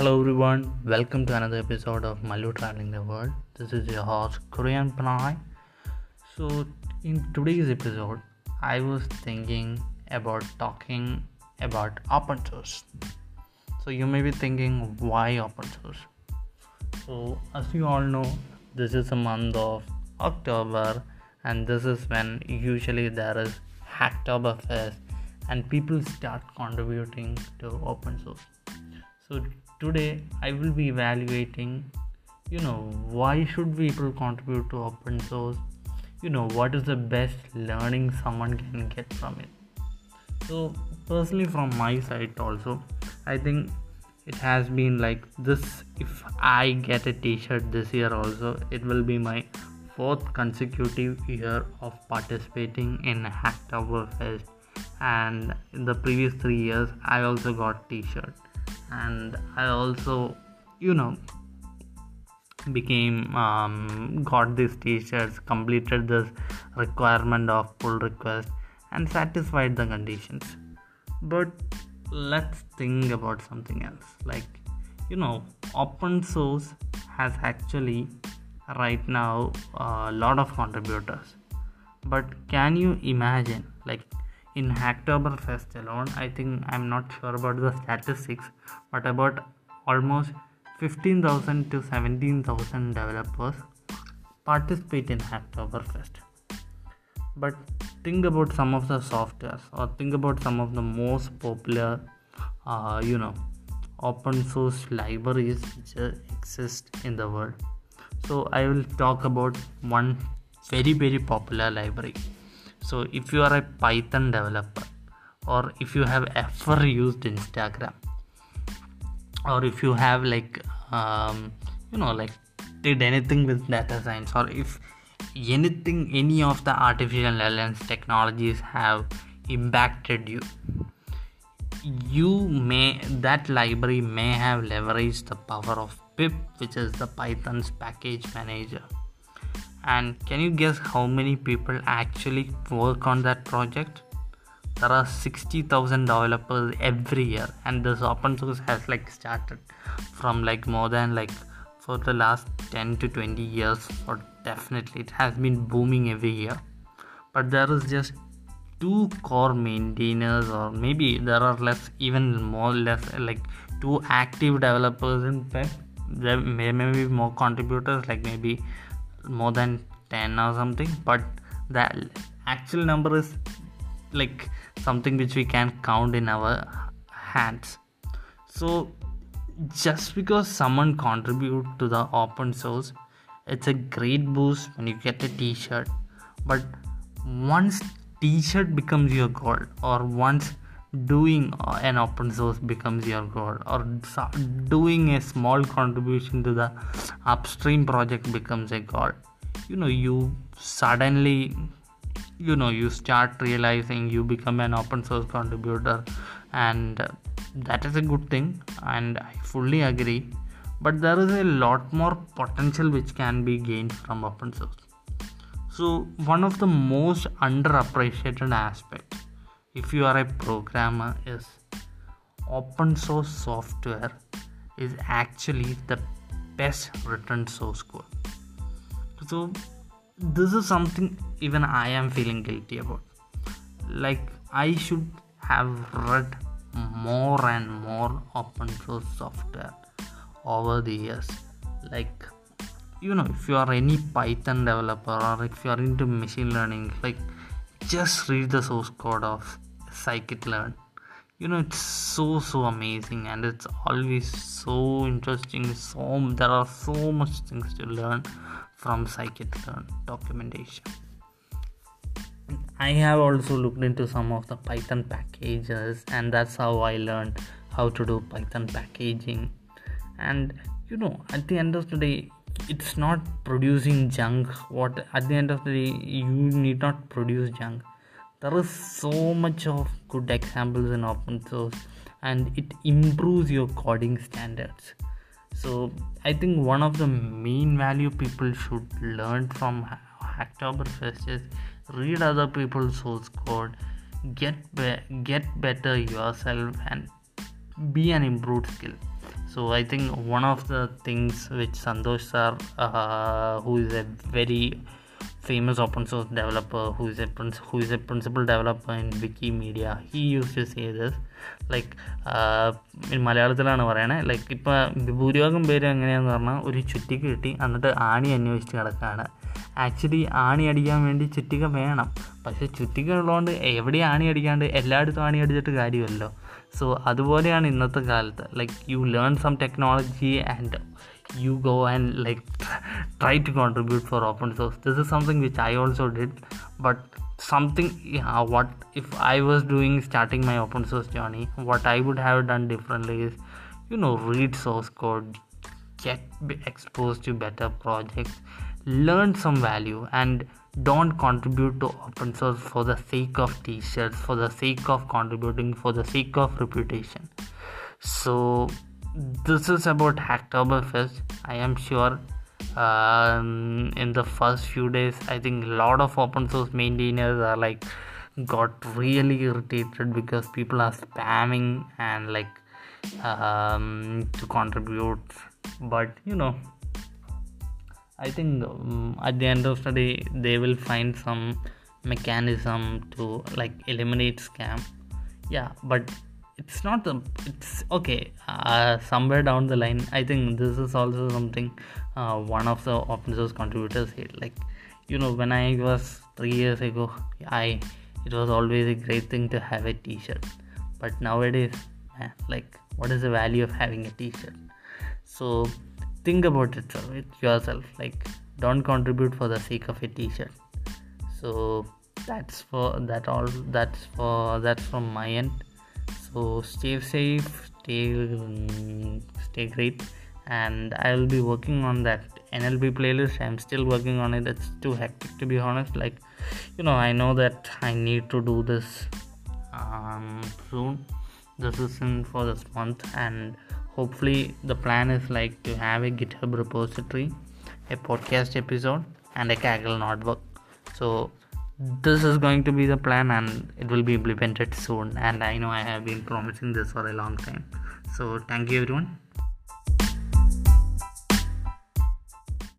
Hello everyone, welcome to another episode of Malu Traveling the World. This is your host Kurian Benoy. So in today's episode, I was thinking about talking about open source. So you may be thinking why open source? So as you all know, this is a month of October and this is when usually there is Hacktoberfest and people start contributing to open source so today i will be evaluating you know why should people contribute to open source? You know what is the best learning someone can get from it? So personally from my side also i think it has been like this if i get a t-shirt this year also it will be my fourth consecutive year of participating in hacktoberfest. And in the previous three years i also got t-shirt and i also you know became um, got these t-shirts completed this requirement of pull request and satisfied the conditions. But let's think about something else. Like you know open source has actually right now a lot of contributors. But can you imagine like in Hacktoberfest alone, I think I'm not sure about the statistics, but about almost 15,000 to 17,000 developers participate in Hacktoberfest. But think about some of the softwares, or think about some of the most popular, uh, you know, open source libraries which exist in the world. So I will talk about one very very popular library so if you are a python developer or if you have ever used instagram or if you have like um, you know like did anything with data science or if anything any of the artificial intelligence technologies have impacted you you may that library may have leveraged the power of pip which is the python's package manager and can you guess how many people actually work on that project? There are 60000 developers every year and this open source has like started from like more than like for the last 10 to 20 years or definitely it has been booming every year. But there is just two core maintainers or maybe there are less even more less like two active developers in fact. There may, may be more contributors like maybe more than 10 or something but the actual number is like something which we can count in our hands. So just because someone contribute to the open source it's a great boost when you get a t-shirt. But once t-shirt becomes your goal or once doing an open source becomes your goal or doing a small contribution to the upstream project becomes a goal. You know you suddenly you know you start realizing you become an open source contributor and that is a good thing and i fully agree. But there is a lot more potential which can be gained from open source. So one of the most underappreciated aspects if you are a programmer is open source software is actually the best written source code. So this is something even i am feeling guilty about. Like i should have read more and more open source software over the years. Like you know if you are any python developer or if you are into machine learning like just read the source code of scikit-learn you know it's so so amazing and it's always so interesting. So there are so much things to learn from scikit-learn documentation. I have also looked into some of the python packages and that's how i learned how to do python packaging. And you know at the end of the day it's not producing junk. What at the end of the day you need not produce junk there is so much of good examples in open source and it improves your coding standards. So i think one of the main value people should learn from hacktoberfest is read other people's source code get be- get better yourself and be an improved skill. So i think one of the things which santosh sir uh, who is a very famous open source developer who is a who is a principal developer in wikimedia. He used to say this like മലയാളത്തിലാണ് പറയണേ like ഇപ്പോൾ ഭൂരിഭാഗം പേര് എങ്ങനെയാണെന്ന് പറഞ്ഞാൽ ഒരു ചുറ്റിക്ക് കിട്ടി എന്നിട്ട് ആണി അന്വേഷിച്ച് കിടക്കുകയാണ് ആക്ച്വലി ആണി അടിക്കാൻ വേണ്ടി ചുറ്റിക വേണം. പക്ഷേ ചുറ്റിക ഉള്ളതുകൊണ്ട് എവിടെ ആണി അടിക്കാണ്ട് എല്ലായിടത്തും ആണി അടിച്ചിട്ട് കാര്യമല്ലോ സോ അതുപോലെയാണ് ഇന്നത്തെ കാലത്ത്. Like you learn some technology and you go and like try to contribute for open source. This is something which i also did but something yeah, what if i was doing starting my open source journey what i would have done differently is you know read source code get exposed to better projects learn some value and don't contribute to open source for the sake of t-shirts for the sake of contributing for the sake of reputation. So this is about Hacktoberfest. I am sure um, in the first few days, I think a lot of open source maintainers are like got really irritated because people are spamming and like um, to contribute. But you know, I think um, at the end of the day, they will find some mechanism to like eliminate scam. Yeah, but it's not the it's okay uh, somewhere down the line i think this is also something uh, one of the open source contributors said like you know when i was three years ago i it was always a great thing to have a t-shirt. But nowadays man, like what is the value of having a t-shirt? So think about it yourself. Like don't contribute for the sake of a t-shirt. So that's for that all that's for that's from my end so stay safe stay stay great. And i will be working on that nlp playlist. I'm still working on it. It's too hectic to be honest. Like you know i know that i need to do this um, soon. This is in for this month. And hopefully the plan is like to have a github repository a podcast episode and a kaggle notebook. So this is going to be the plan and it will be implemented soon. And i know i have been promising this for a long time. So thank you everyone